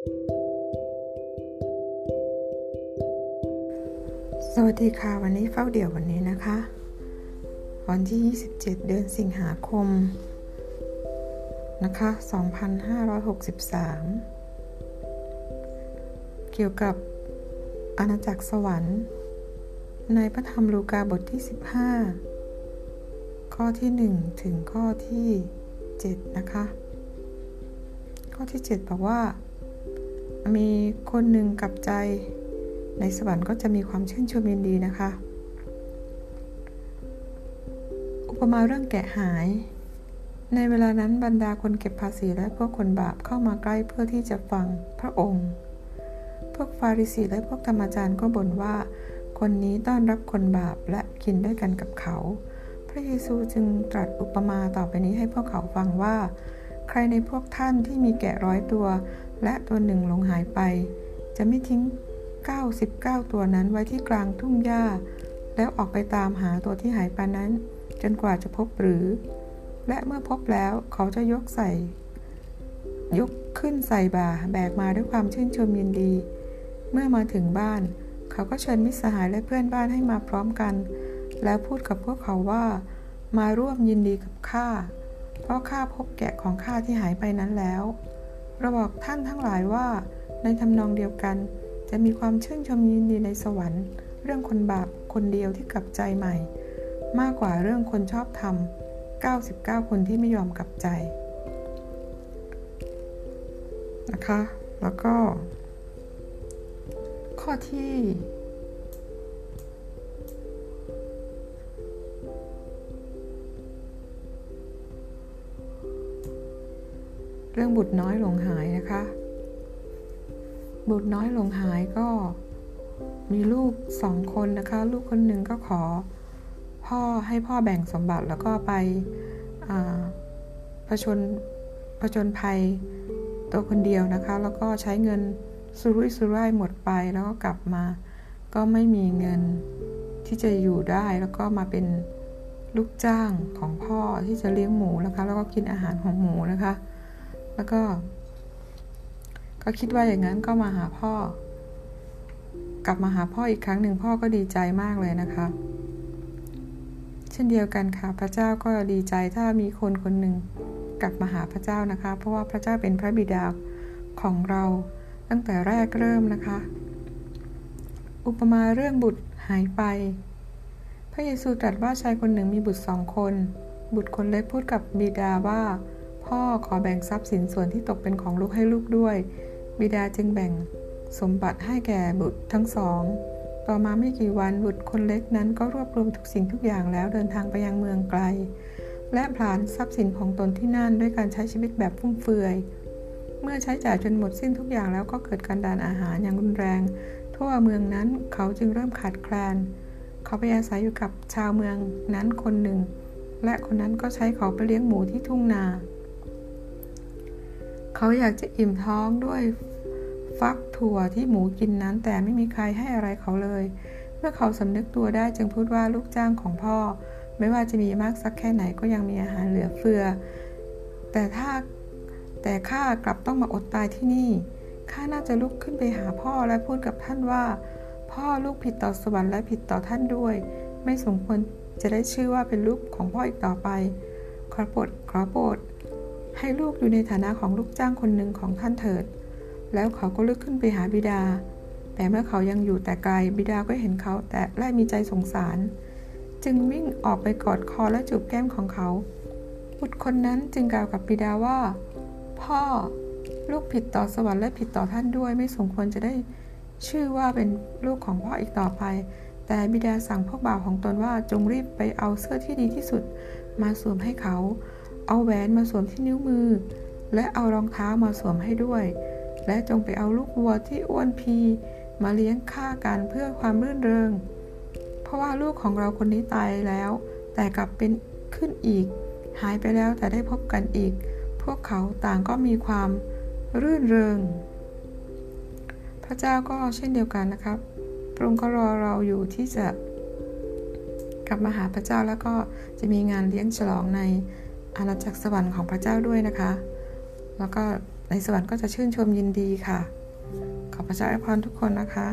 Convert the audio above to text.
สวัสดีค่ะ วันนี้เฝ้าเดี่ยววันนี้นะคะ วันที่ 27 เดือนสิงหาคม นะคะ 2563 เกี่ยวกับอาณาจักรสวรรค์ ในพระธรรมลูกาบทที่ 15 ข้อที่ 1 ถึงข้อที่ 7 นะคะ ข้อที่ 7 บอกว่า มีคนหนึ่งกับใจ ในสวรรค์ก็จะมีความชื่นชมยินดีนะคะ อุปมาเรื่องแกะหาย ในเวลานั้นบรรดาคนเก็บภาษีและพวกคนบาปเข้ามาใกล้เพื่อที่จะฟังพระองค์ พวกฟาริสีและพวกธรรมจารย์ก็บ่นว่า คนนี้ต้อนรับคนบาปและกินด้วยกันกับเขา พระเยซูจึงตรัสอุปมาต่อไปนี้ให้พวกเขาฟังว่า ใครในพวกท่านที่มีแกะร้อยตัว และตัวหนึ่งลงหายไป จะไม่ทิ้ง 99 ตัวนั้นไว้ที่กลางทุ่งหญ้า แล้วออกไปตามหาตัวที่หายไปนั้น จนกว่าจะพบหรือ และเมื่อพบแล้วเขาจะยกใส่ ยกขึ้นใส่บ่าแบกมาด้วยความชื่นชมยินดี เมื่อมาถึงบ้าน เขาก็เชิญมิตรสหายและเพื่อนบ้านให้มาพร้อมกัน แล้วพูดกับพวกเขาว่า มาร่วมยินดีกับข้าเพราะข้าพบแกะของข้าที่หายไปนั้นแล้ว เราบอกท่านทั้งหลายว่า ในทำนองเดียวกัน จะมีความชื่นชมยินดีในสวรรค์ เรื่องคนบาปคนเดียวที่กลับใจใหม่ มากกว่าเรื่องคนชอบทำ99 คนที่ไม่ยอมกลับใจนะคะ แล้วก็ ข้อที่ เรื่องบุตรน้อยหลงหายนะคะ บุตรน้อยหลงหายก็มีลูกสองคนนะคะ ลูกคนหนึ่งก็ขอ พ่อให้พ่อแบ่งสมบัติแล้วก็ไปผชนผจญภัยตัวคนเดียวนะคะ แล้วก็ใช้เงินสุรุ่ยสุร่ายหมดไปแล้วก็กลับมา ก็ไม่มีเงินที่จะอยู่ได้แล้วก็มาเป็นลูกจ้างของพ่อที่จะเลี้ยงหมูนะคะ แล้วก็กินอาหารของหมูนะคะ แล้วก็ ก็คิดว่าอย่างนั้นก็มาหาพ่อ กลับมาหาพ่ออีกครั้งหนึ่งพ่อก็ดีใจมากเลยนะคะ เช่นเดียวกันค่ะ พระเจ้าก็ดีใจถ้ามีคนคนหนึ่งกลับมาหาพระเจ้านะคะ เพราะว่าพระเจ้าเป็นพระบิดาของเราตั้งแต่แรกเริ่มนะคะ อุปมาเรื่องบุตรหายไป พระเยซูตรัสว่าชายคนหนึ่งมีบุตรสองคน บุตรคนเล็กพูดกับบิดาว่า พ่อขอแบ่งทรัพย์สินส่วนที่ตกเป็นของลูกให้ลูกด้วย บิดาจึงแบ่งสมบัติให้แก่บุตรทั้งสอง ต่อมาไม่กี่วันบุตรคนเล็กนั้นก็รวบรวมทุกสิ่งทุกอย่างแล้วเดินทางไปยังเมืองไกล และผลานทรัพย์สินของตนที่นั่นด้วยการใช้ชีวิตแบบฟุ่มเฟือย เมื่อใช้จ่ายจนหมดสิ้นทุกอย่างแล้วก็เกิดการดานอาหารอย่างรุนแรง ทั่วเมืองนั้นเขาจึงเริ่มขาดแคลน เขาไปอาศัยอยู่กับชาวเมืองนั้นคนหนึ่ง และคนนั้นก็ใช้เขาไปเลี้ยงหมูที่ทุ่งนา เขาอยากจะอิ่มท้องด้วยฟักถั่วที่หมูกินนั้น แต่ไม่มีใครให้อะไรเขาเลย เมื่อเขาสำนึกตัวได้จึงพูดว่าลูกจ้างของพ่อ ไม่ว่าจะมีมากสักแค่ไหนก็ยังมีอาหารเหลือเฟือ แต่ถ้าแต่ข้ากลับต้องมาอดตายที่นี่ข้าน่าจะลุกขึ้นไปหาพ่อและพูดกับท่านว่า พ่อลูกผิดต่อสวรรค์และผิดต่อท่านด้วย ไม่สมควรจะได้ชื่อว่าเป็นลูกของพ่ออีกต่อไป ขอโปรดขอโปรด ให้ลูกอยู่ในฐานะของลูกจ้างคนหนึ่งของท่านเถิด แล้วเขาก็ลุกขึ้นไปหาบิดา แต่เมื่อเขายังอยู่แต่ไกล บิดาก็เห็นเขาแต่และมีใจสงสาร จึงวิ่งออกไปกอดคอและจูบแก้มของเขา บุตรคนนั้นจึงกล่าวกับบิดาว่า พ่อ ลูกผิดต่อสวรรค์และผิดต่อท่านด้วย ไม่สมควรจะได้ชื่อว่าเป็นลูกของพ่ออีกต่อไป แต่บิดาสั่งพวกบ่าวของตนว่าจงรีบไปเอาเสื้อที่ดีที่สุด มาสวมให้เขา เอาแหวนมาสวมที่นิ้วมือ และเอารองเท้ามาสวมให้ด้วย และจงไปเอาลูกวัวที่อ้วนพี มาเลี้ยงฆ่ากันเพื่อความรื่นเริง เพราะว่าลูกของเราคนนี้ตายแล้ว แต่กลับเป็นขึ้นอีก หายไปแล้วแต่ได้พบกันอีก พวกเขาต่างก็มีความรื่นเริง พระเจ้าก็เช่นเดียวกันนะครับพระองค์ก็รอเราอยู่ที่จะกลับมาหาพระเจ้าแล้วก็จะมีงานเลี้ยงฉลองใน อาณาจักรสวรรค์ของพระเจ้าด้วยนะคะ แล้วก็ในสวรรค์ก็จะชื่นชมยินดีค่ะ ขอพระเจ้าอวยพรทุกคนนะคะ